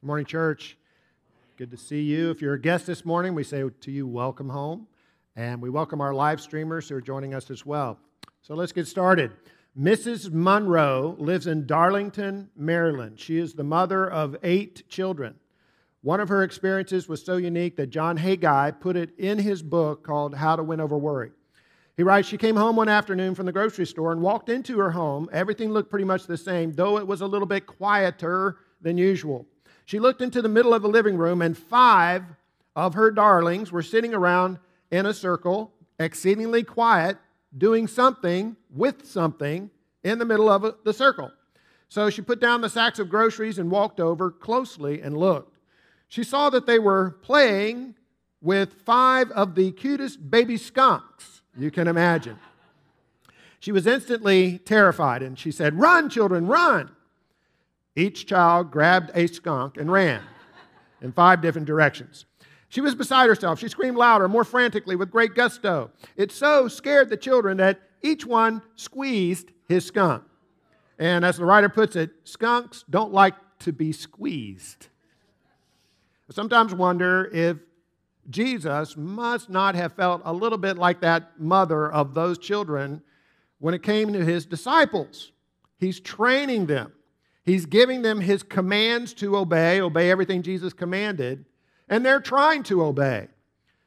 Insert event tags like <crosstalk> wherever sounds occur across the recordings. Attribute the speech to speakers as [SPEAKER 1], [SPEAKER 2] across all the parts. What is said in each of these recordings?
[SPEAKER 1] Morning, church. Good to see you. If you're a guest this morning, we say to you, welcome home. And we welcome our live streamers who are joining us as well. So let's get started. Mrs. Monroe lives in Darlington, Maryland. She is the mother of eight children. One of her experiences was so unique that John Haggai put it in his book called How to Win Over Worry. He writes, She came home one afternoon from the grocery store and walked into her home. Everything looked pretty much the same, though it was a little bit quieter than usual. She looked into the middle of the living room, and five of her darlings were sitting around in a circle, exceedingly quiet, doing something with something in the middle of the circle. So she put down the sacks of groceries and walked over closely and looked. She saw that they were playing with five of the cutest baby skunks you can imagine. She was instantly terrified and she said, Run, children, run! Each child grabbed a skunk and ran in five different directions. She was beside herself. She screamed louder, more frantically, with great gusto. It so scared the children that each one squeezed his skunk. And as the writer puts it, skunks don't like to be squeezed. I sometimes wonder if Jesus must not have felt a little bit like that mother of those children when it came to his disciples. He's training them. He's giving them his commands to obey, obey everything Jesus commanded, and they're trying to obey.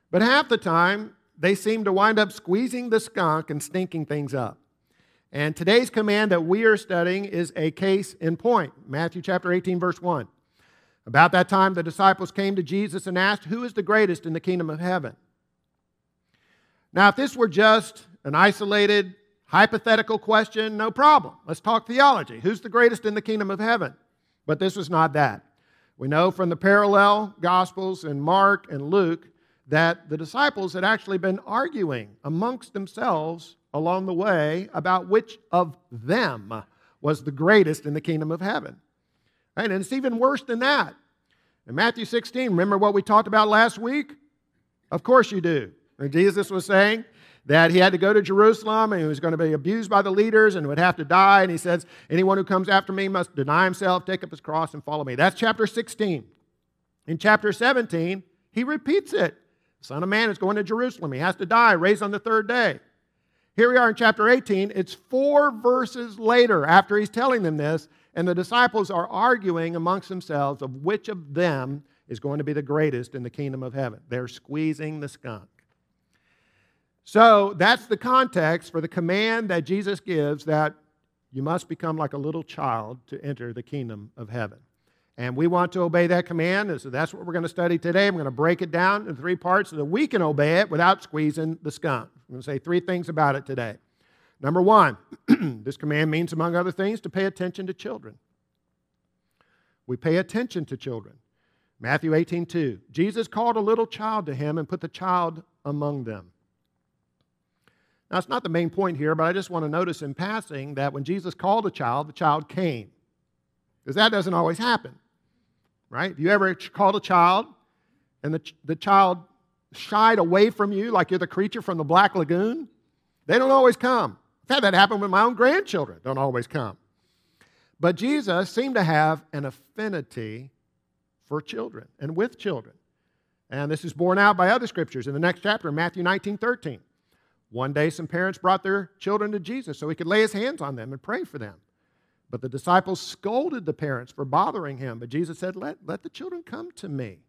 [SPEAKER 1] But half the time, they seem to wind up squeezing the skunk and stinking things up. And today's command that we are studying is a case in point Matthew chapter 18, verse 1. About that time, the disciples came to Jesus and asked, Who is the greatest in the kingdom of heaven? Now, if this were just an isolated Hypothetical question, no problem. Let's talk theology. Who's the greatest in the kingdom of heaven? But this was not that. We know from the parallel Gospels in Mark and Luke that the disciples had actually been arguing amongst themselves along the way about which of them was the greatest in the kingdom of heaven. And it's even worse than that. In Matthew 16, remember what we talked about last week? Of course you do. And Jesus was saying, that he had to go to Jerusalem and he was going to be abused by the leaders and would have to die. And he says, Anyone who comes after me must deny himself, take up his cross, and follow me. That's chapter 16. In chapter 17, he repeats it. The Son of Man is going to Jerusalem. He has to die, raised on the third day. Here we are in chapter 18. It's four verses later after he's telling them this, and the disciples are arguing amongst themselves of which of them is going to be the greatest in the kingdom of heaven. They're squeezing the skunk. So that's the context for the command that Jesus gives that you must become like a little child to enter the kingdom of heaven. And we want to obey that command. and So that's what we're going to study today. I'm going to break it down in three parts so that we can obey it without squeezing the skunk. I'm going to say three things about it today. Number one, <clears throat> this command means, among other things, to pay attention to children. We pay attention to children. Matthew 18, 2. Jesus called a little child to him and put the child among them. Now, it's not the main point here, but I just want to notice in passing that when Jesus called a child, the child came. Because that doesn't always happen, right? Have you ever called a child and the, the child shied away from you like you're the creature from the Black Lagoon? They don't always come. I've had that happen with my own grandchildren, don't always come. But Jesus seemed to have an affinity for children and with children. And this is borne out by other scriptures in the next chapter, Matthew 19 13. One day, some parents brought their children to Jesus so he could lay his hands on them and pray for them. But the disciples scolded the parents for bothering him. But Jesus said, Let, let the children come to me.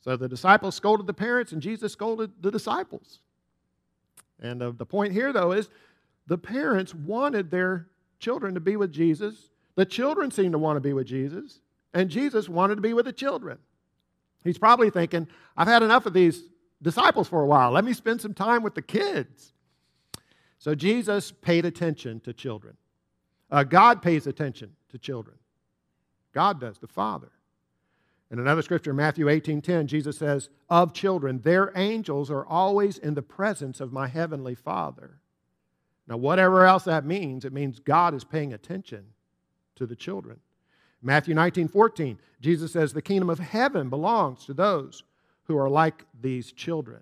[SPEAKER 1] So the disciples scolded the parents, and Jesus scolded the disciples. And uh, the point here, though, is the parents wanted their children to be with Jesus. The children seemed to want to be with Jesus, and Jesus wanted to be with the children. He's probably thinking, I've had enough of these disciples for a while. Let me spend some time with the kids. So Jesus paid attention to children. Uh, God pays attention to children. God does, the Father. In another scripture, Matthew 18 10, Jesus says, Of children, their angels are always in the presence of my heavenly Father. Now, whatever else that means, it means God is paying attention to the children. Matthew 19 14, Jesus says, The kingdom of heaven belongs to those who are like these children.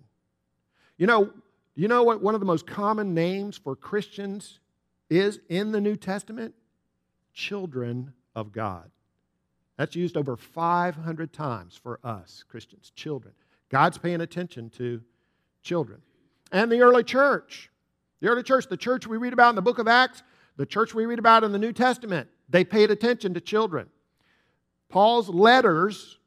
[SPEAKER 1] You know, you know what one of the most common names for Christians is in the New Testament? Children of God. That's used over 500 times for us, Christians, children. God's paying attention to children. And the early church. The early church, the church we read about in the book of Acts, the church we read about in the New Testament, they paid attention to children. Paul's letters,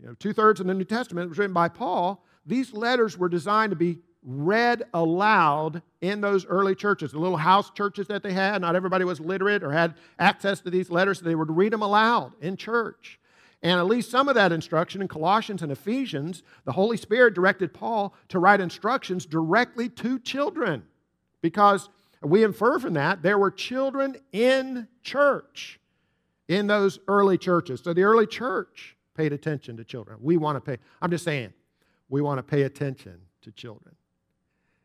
[SPEAKER 1] you know, two thirds of the New Testament was written by Paul. These letters were designed to be read aloud in those early churches, the little house churches that they had. Not everybody was literate or had access to these letters, so they would read them aloud in church. And at least some of that instruction in Colossians and Ephesians, the Holy Spirit directed Paul to write instructions directly to children because we infer from that there were children in church in those early churches. So the early church paid attention to children. We want to pay, I'm just saying, we want to pay attention to children.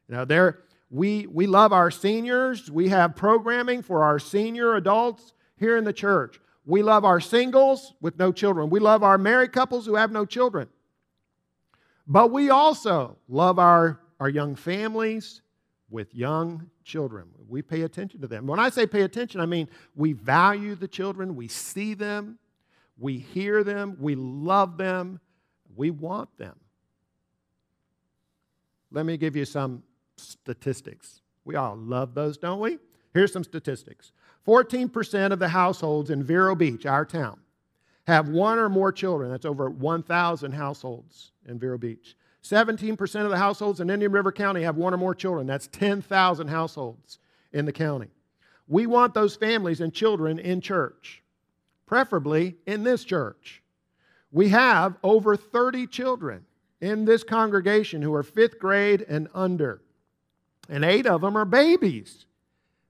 [SPEAKER 1] Now, there we we love our seniors. We have programming for our senior adults here in the church. We love our singles with no children. We love our married couples who have no children. But we also love our, our young families with young children. We pay attention to them. When I say pay attention, I mean we value the children, we see them, we hear them, we love them, we want them. Let me give you some statistics. We all love those, don't we? Here's some statistics 14% of the households in Vero Beach, our town, have one or more children. That's over 1,000 households in Vero Beach. 17% of the households in Indian River County have one or more children. That's 10,000 households in the county. We want those families and children in church, preferably in this church. We have over 30 children in this congregation who are fifth grade and under, and eight of them are babies.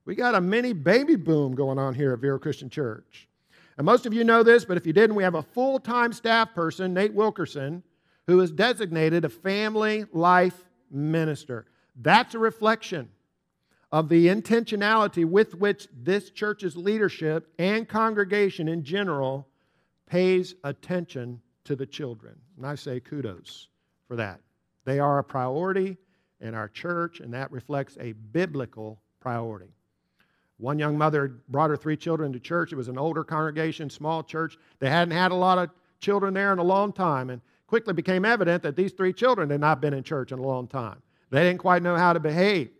[SPEAKER 1] We got a mini baby boom going on here at Vero Christian Church. And most of you know this, but if you didn't, we have a full time staff person, Nate Wilkerson, who is designated a family life minister. That's a reflection of the intentionality with which this church's leadership and congregation in general pays attention to the children. And I say kudos for that. They are a priority in our church, and that reflects a biblical priority. One young mother brought her three children to church. It was an older congregation, small church. They hadn't had a lot of children there in a long time. And quickly became evident that these three children had not been in church in a long time. They didn't quite know how to behave.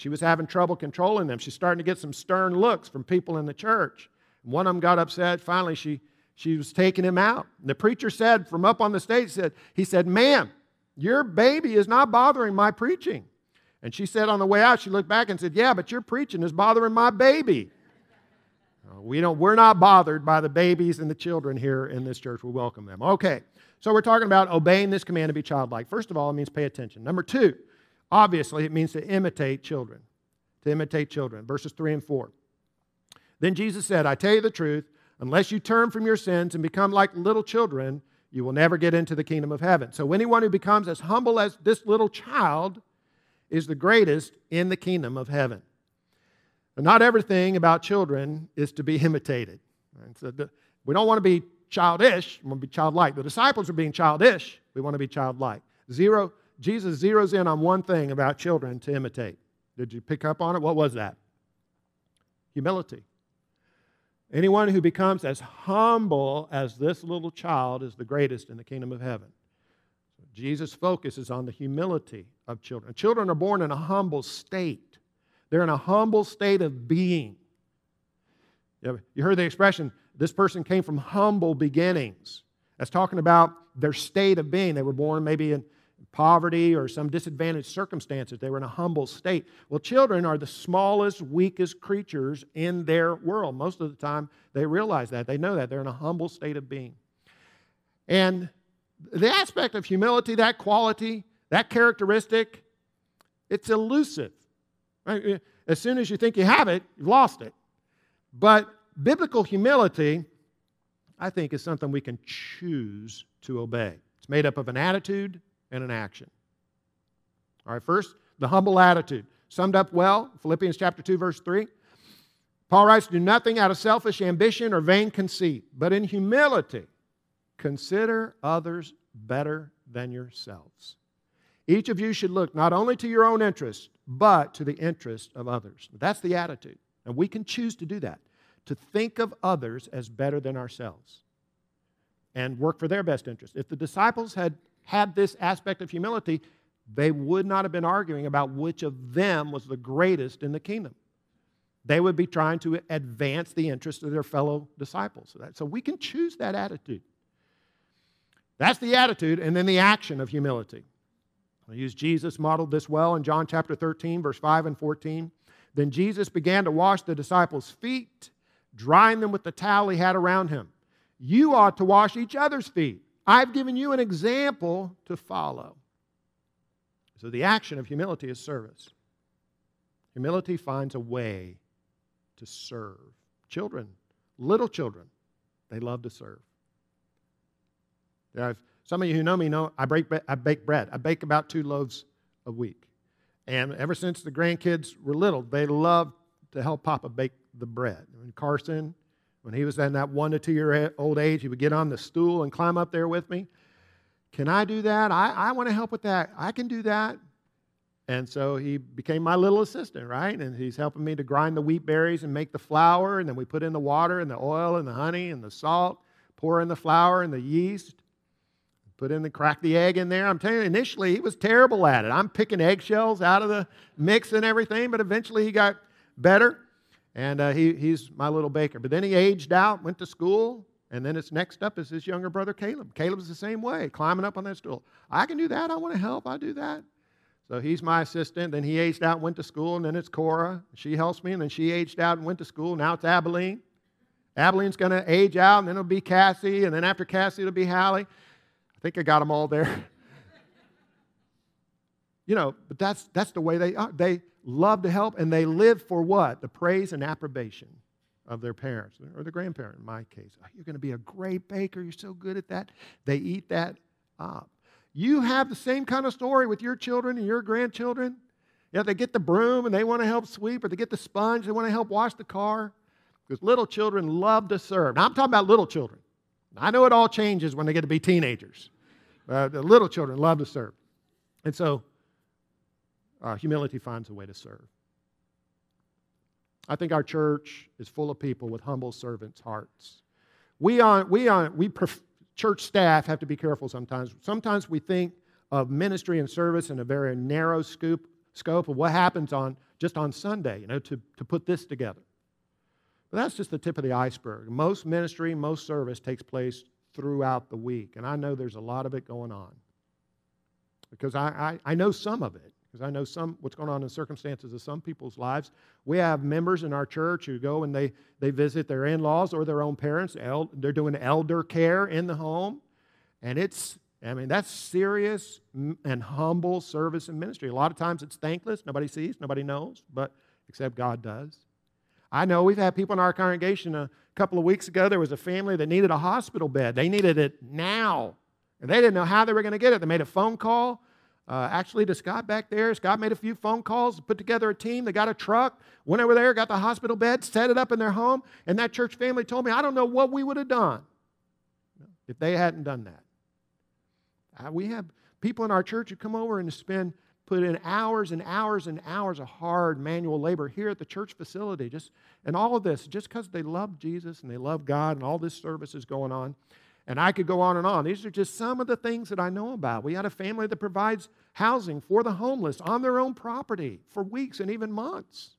[SPEAKER 1] She was having trouble controlling them. She's starting to get some stern looks from people in the church. One of them got upset. Finally, she, she was taking him out. And the preacher said from up on the stage, said, he said, Ma'am, your baby is not bothering my preaching. And she said on the way out, she looked back and said, Yeah, but your preaching is bothering my baby. Uh, we don't, we're not bothered by the babies and the children here in this church. We welcome them. Okay. So we're talking about obeying this command to be childlike. First of all, it means pay attention. Number two, obviously, it means to imitate children. To imitate children. Verses 3 and 4. Then Jesus said, I tell you the truth, unless you turn from your sins and become like little children, you will never get into the kingdom of heaven. So anyone who becomes as humble as this little child is the greatest in the kingdom of heaven. But not everything about children is to be <laughs> imitated. So we don't want to be childish, we want to be childlike. The disciples are being childish, we want to be childlike. Zero, Jesus zeroes in on one thing about children to imitate. Did you pick up on it? What was that? Humility. Anyone who becomes as humble as this little child is the greatest in the kingdom of heaven. Jesus focuses on the humility of children. Children are born in a humble state, they're in a humble state of being. You heard the expression, this person came from humble beginnings. That's talking about their state of being. They were born maybe in poverty or some disadvantaged circumstances. They were in a humble state. Well, children are the smallest, weakest creatures in their world. Most of the time, they realize that. They know that. They're in a humble state of being. And the aspect of humility, that quality, that characteristic, it's elusive. Right? As soon as you think you have it, you've lost it. But biblical humility, I think, is something we can choose to obey. It's made up of an attitude and an action. All right, first, the humble attitude. Summed up well, Philippians chapter 2, verse 3. Paul writes, Do nothing out of selfish ambition or vain conceit, but in humility consider others better than yourselves. Each of you should look not only to your own interest, but to the interest of others. That's the attitude. And we can choose to do that to think of others as better than ourselves. and work for their best interest. If the disciples had had this aspect of humility, they would not have been arguing about which of them was the greatest in the kingdom. They would be trying to advance the interests of their fellow disciples. So we can choose that attitude. That's the attitude, and then the action of humility. I use Jesus modeled this well in John chapter 13, verse 5 and 14. Then Jesus began to wash the disciples' feet, drying them with the towel he had around him. You ought to wash each other's feet. I've given you an example to follow. So the action of humility is service. Humility finds a way to serve. Children, little children, they love to serve. I've, some of you who know me know I, break, I bake bread. I bake about two loaves a week. And ever since the grandkids were little, they loved to help Papa bake the bread. And Carson, when he was in that one to two year old age, he would get on the stool and climb up there with me. Can I do that? I, I want to help with that. I can do that. And so he became my little assistant, right? And he's helping me to grind the wheat berries and make the flour. And then we put in the water and the oil and the honey and the salt, pour in the flour and the yeast, put in the crack the egg in there. I'm telling you, initially he was terrible at it. I'm picking eggshells out of the mix and everything, but eventually he got better. And uh, he, he's my little baker. But then he aged out, went to school, and then it's next up is his younger brother, Caleb. Caleb's the same way, climbing up on that stool. I can do that. I want to help. I do that. So he's my assistant. Then he aged out went to school. And then it's Cora. She helps me. And then she aged out and went to school. Now it's Abilene. Abilene's going to age out. And then it'll be Cassie. And then after Cassie, it'll be Hallie. I think I got them all there. <laughs> you know, but that's, that's the way they are. They love to help. And they live for what? The praise and approbation of their parents or the grandparent in my case. Oh, you're going to be a great baker. You're so good at that. They eat that up. You have the same kind of story with your children and your grandchildren. Yeah, they get the broom and they want to help sweep, or they get the sponge, they want to help wash the car. Because little children love to serve. Now, I'm talking about little children. I know it all changes when they get to be teenagers. Uh, the little children love to serve. And so, uh, humility finds a way to serve. I think our church is full of people with humble servants' hearts. We, on, we, on, we pref- church staff have to be careful sometimes. Sometimes we think of ministry and service in a very narrow scoop, scope of what happens on just on Sunday, you know, to, to put this together. But that's just the tip of the iceberg. Most ministry, most service takes place throughout the week. And I know there's a lot of it going on. Because I, I, I know some of it because I know some what's going on in circumstances of some people's lives. We have members in our church who go and they, they visit their in-laws or their own parents. They're doing elder care in the home. And it's, I mean, that's serious and humble service and ministry. A lot of times it's thankless. Nobody sees, nobody knows, but except God does. I know we've had people in our congregation a couple of weeks ago. There was a family that needed a hospital bed. They needed it now. And they didn't know how they were going to get it. They made a phone call uh, actually, to Scott back there, Scott made a few phone calls, put together a team. They got a truck, went over there, got the hospital bed, set it up in their home. And that church family told me, I don't know what we would have done if they hadn't done that. Uh, we have people in our church who come over and spend put in hours and hours and hours of hard manual labor here at the church facility just and all of this just because they love jesus and they love god and all this service is going on and I could go on and on. These are just some of the things that I know about. We had a family that provides housing for the homeless on their own property for weeks and even months.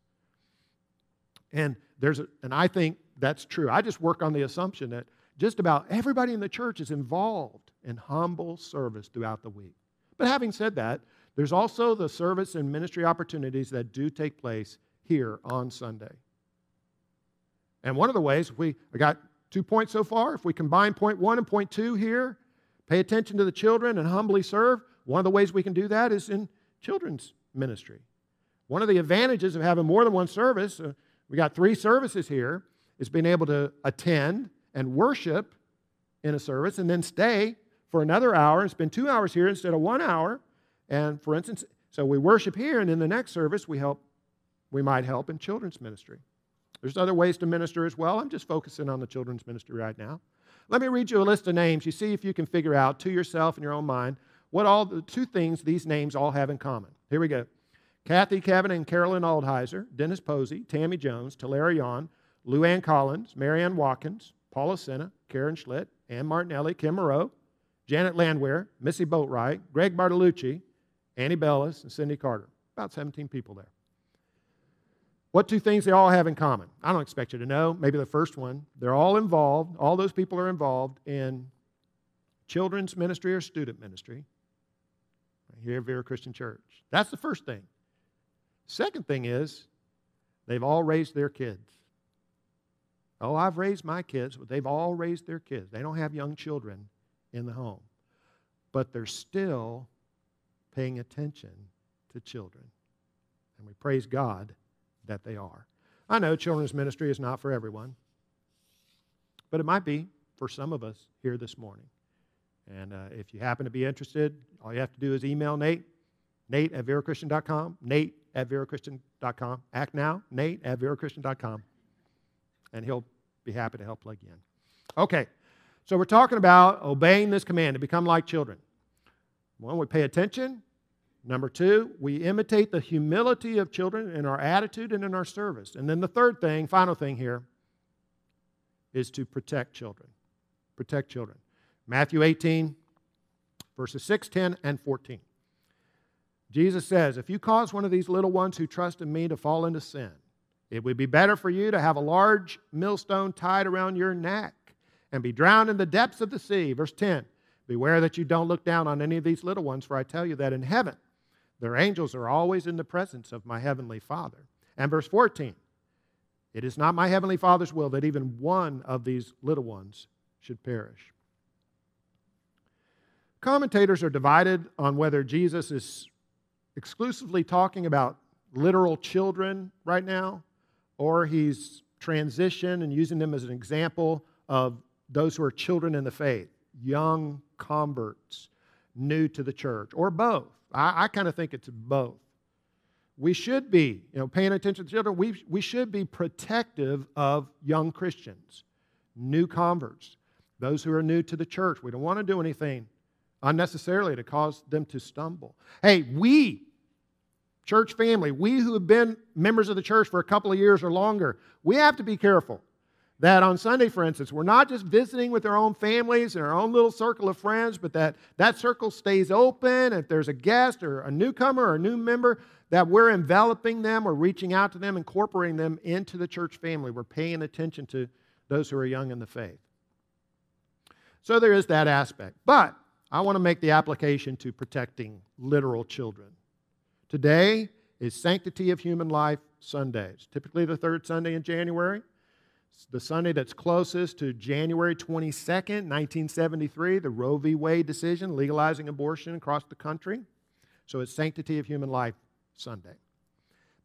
[SPEAKER 1] And there's a, and I think that's true. I just work on the assumption that just about everybody in the church is involved in humble service throughout the week. But having said that, there's also the service and ministry opportunities that do take place here on Sunday. And one of the ways we I got Two points so far. If we combine point one and point two here, pay attention to the children and humbly serve. One of the ways we can do that is in children's ministry. One of the advantages of having more than one service, uh, we got three services here, is being able to attend and worship in a service and then stay for another hour and spend two hours here instead of one hour. And for instance, so we worship here, and in the next service, we help, we might help in children's ministry. There's other ways to minister as well. I'm just focusing on the children's ministry right now. Let me read you a list of names. You see if you can figure out to yourself in your own mind what all the two things these names all have in common. Here we go. Kathy Kevin and Carolyn Aldheiser, Dennis Posey, Tammy Jones, Talara Yon, Luann Collins, Marianne Watkins, Paula Senna, Karen Schlitt, Ann Martinelli, Kim Moreau, Janet Landwehr, Missy Boatwright, Greg Bartolucci, Annie Bellis, and Cindy Carter. About 17 people there. What two things they all have in common? I don't expect you to know. Maybe the first one. They're all involved, all those people are involved in children's ministry or student ministry here at Vero Christian Church. That's the first thing. Second thing is, they've all raised their kids. Oh, I've raised my kids, but they've all raised their kids. They don't have young children in the home, but they're still paying attention to children. And we praise God that they are. I know children's ministry is not for everyone, but it might be for some of us here this morning. And uh, if you happen to be interested, all you have to do is email Nate, Nate at verochristian.com, Nate at verochristian.com. Act now, Nate at verochristian.com. And he'll be happy to help plug you in. Okay, so we're talking about obeying this command to become like children. One, we pay attention. Number two, we imitate the humility of children in our attitude and in our service. And then the third thing, final thing here, is to protect children. Protect children. Matthew 18, verses 6, 10, and 14. Jesus says, If you cause one of these little ones who trust in me to fall into sin, it would be better for you to have a large millstone tied around your neck and be drowned in the depths of the sea. Verse 10 Beware that you don't look down on any of these little ones, for I tell you that in heaven their angels are always in the presence of my heavenly Father. And verse 14 It is not my heavenly Father's will that even one of these little ones should perish. Commentators are divided on whether Jesus is exclusively talking about literal children right now, or he's transitioned and using them as an example of those who are children in the faith, young converts, new to the church, or both. I, I kind of think it's both. We should be, you know, paying attention to children. We, we should be protective of young Christians, new converts, those who are new to the church. We don't want to do anything unnecessarily to cause them to stumble. Hey, we, church family, we who have been members of the church for a couple of years or longer, we have to be careful that on Sunday, for instance, we're not just visiting with our own families and our own little circle of friends, but that that circle stays open. If there's a guest or a newcomer or a new member, that we're enveloping them or reaching out to them, incorporating them into the church family. We're paying attention to those who are young in the faith. So there is that aspect. But I want to make the application to protecting literal children. Today is Sanctity of Human Life Sundays, typically the third Sunday in January. The Sunday that's closest to January 22nd, 1973, the Roe v. Wade decision legalizing abortion across the country. So it's Sanctity of Human Life Sunday.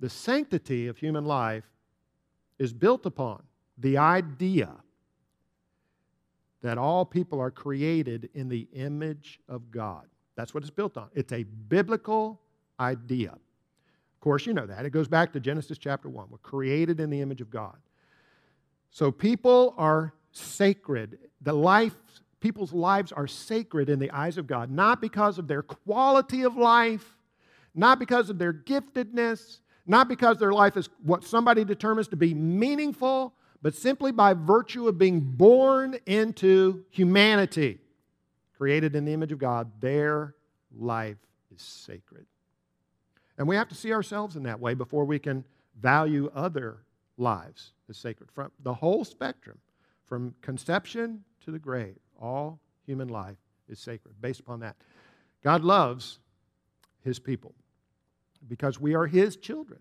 [SPEAKER 1] The sanctity of human life is built upon the idea that all people are created in the image of God. That's what it's built on. It's a biblical idea. Of course, you know that. It goes back to Genesis chapter 1. We're created in the image of God. So people are sacred. The life, people's lives are sacred in the eyes of God, not because of their quality of life, not because of their giftedness, not because their life is what somebody determines to be meaningful, but simply by virtue of being born into humanity, created in the image of God, their life is sacred. And we have to see ourselves in that way before we can value other lives as sacred. From the whole spectrum, from conception to the grave, all human life is sacred based upon that. God loves his people because we are his children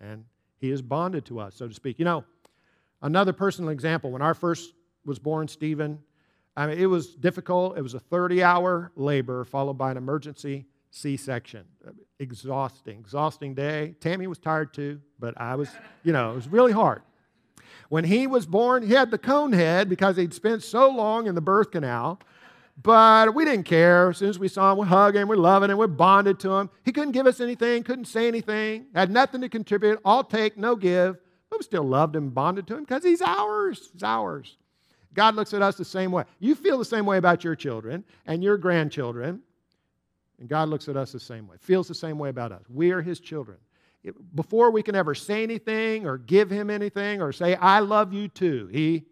[SPEAKER 1] and he is bonded to us, so to speak. You know, Another personal example when our first was born, Stephen, I mean, it was difficult. It was a 30 hour labor followed by an emergency C section. Uh, exhausting, exhausting day. Tammy was tired too, but I was, you know, it was really hard. When he was born, he had the cone head because he'd spent so long in the birth canal. But we didn't care. As soon as we saw him, we hugged him, we loved him, we bonded to him. He couldn't give us anything, couldn't say anything, had nothing to contribute, all take, no give. But we still loved him, bonded to him because he's ours. He's ours. God looks at us the same way. You feel the same way about your children and your grandchildren, and God looks at us the same way, feels the same way about us. We are his children. Before we can ever say anything or give him anything or say, I love you too, he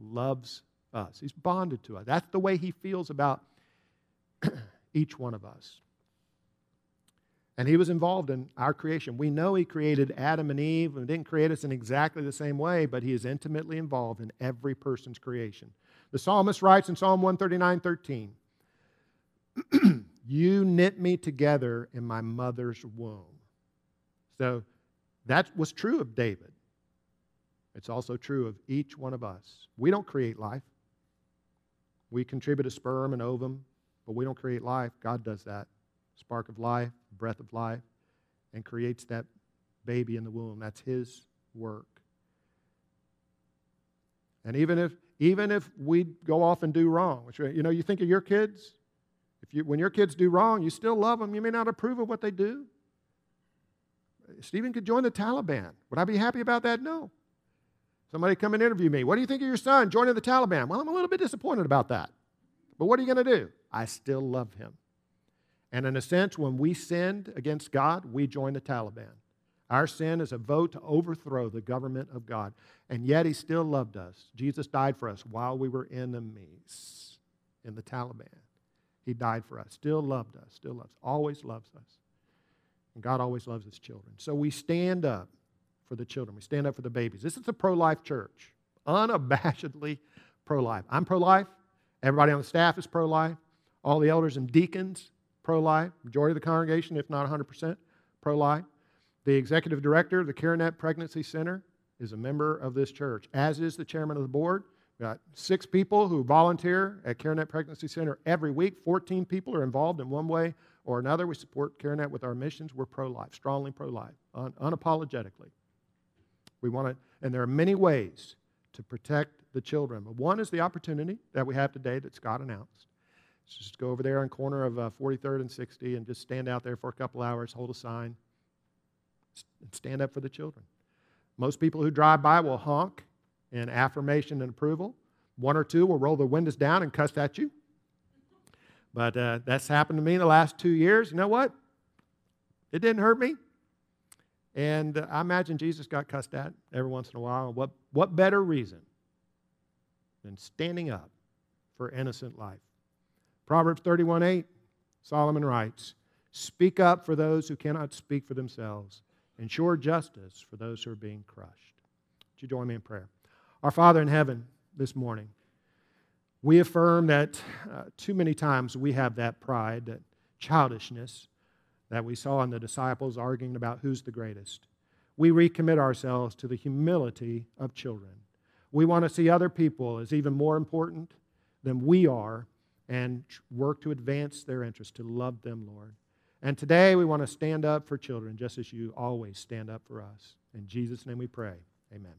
[SPEAKER 1] loves us. He's bonded to us. That's the way He feels about <clears throat> each one of us. And He was involved in our creation. We know He created Adam and Eve and didn't create us in exactly the same way, but He is intimately involved in every person's creation. The psalmist writes in Psalm 139 13, <clears throat> You knit me together in my mother's womb. So that was true of David. It's also true of each one of us. We don't create life. We contribute a sperm and ovum, but we don't create life. God does that. Spark of life, breath of life, and creates that baby in the womb. That's His work. And even if even if we go off and do wrong, which you know, you think of your kids. If you when your kids do wrong, you still love them. You may not approve of what they do. Stephen could join the Taliban. Would I be happy about that? No. Somebody come and interview me. What do you think of your son joining the Taliban? Well, I'm a little bit disappointed about that. But what are you going to do? I still love him. And in a sense, when we sinned against God, we joined the Taliban. Our sin is a vote to overthrow the government of God. And yet he still loved us. Jesus died for us while we were enemies in the Taliban. He died for us, still loved us, still loves, always loves us. And God always loves his children. So we stand up for the children. We stand up for the babies. This is a pro life church, unabashedly pro life. I'm pro life. Everybody on the staff is pro life. All the elders and deacons, pro life. Majority of the congregation, if not 100%, pro life. The executive director of the CareNet Pregnancy Center is a member of this church, as is the chairman of the board. Got six people who volunteer at CareNet Pregnancy Center every week. 14 people are involved in one way or another. We support CareNet with our missions. We're pro life, strongly pro life, un- unapologetically. We want to, and there are many ways to protect the children. But one is the opportunity that we have today that Scott announced. So just go over there on corner of uh, 43rd and 60 and just stand out there for a couple hours, hold a sign, and stand up for the children. Most people who drive by will honk in affirmation and approval. One or two will roll their windows down and cuss at you. But uh, that's happened to me in the last two years. You know what? It didn't hurt me. And uh, I imagine Jesus got cussed at every once in a while. What, what better reason than standing up for innocent life? Proverbs 31 8, Solomon writes, Speak up for those who cannot speak for themselves, ensure justice for those who are being crushed. Would you join me in prayer? Our Father in heaven, this morning, we affirm that uh, too many times we have that pride, that childishness, that we saw in the disciples arguing about who's the greatest. We recommit ourselves to the humility of children. We want to see other people as even more important than we are and work to advance their interests, to love them, Lord. And today we want to stand up for children just as you always stand up for us. In Jesus' name we pray. Amen.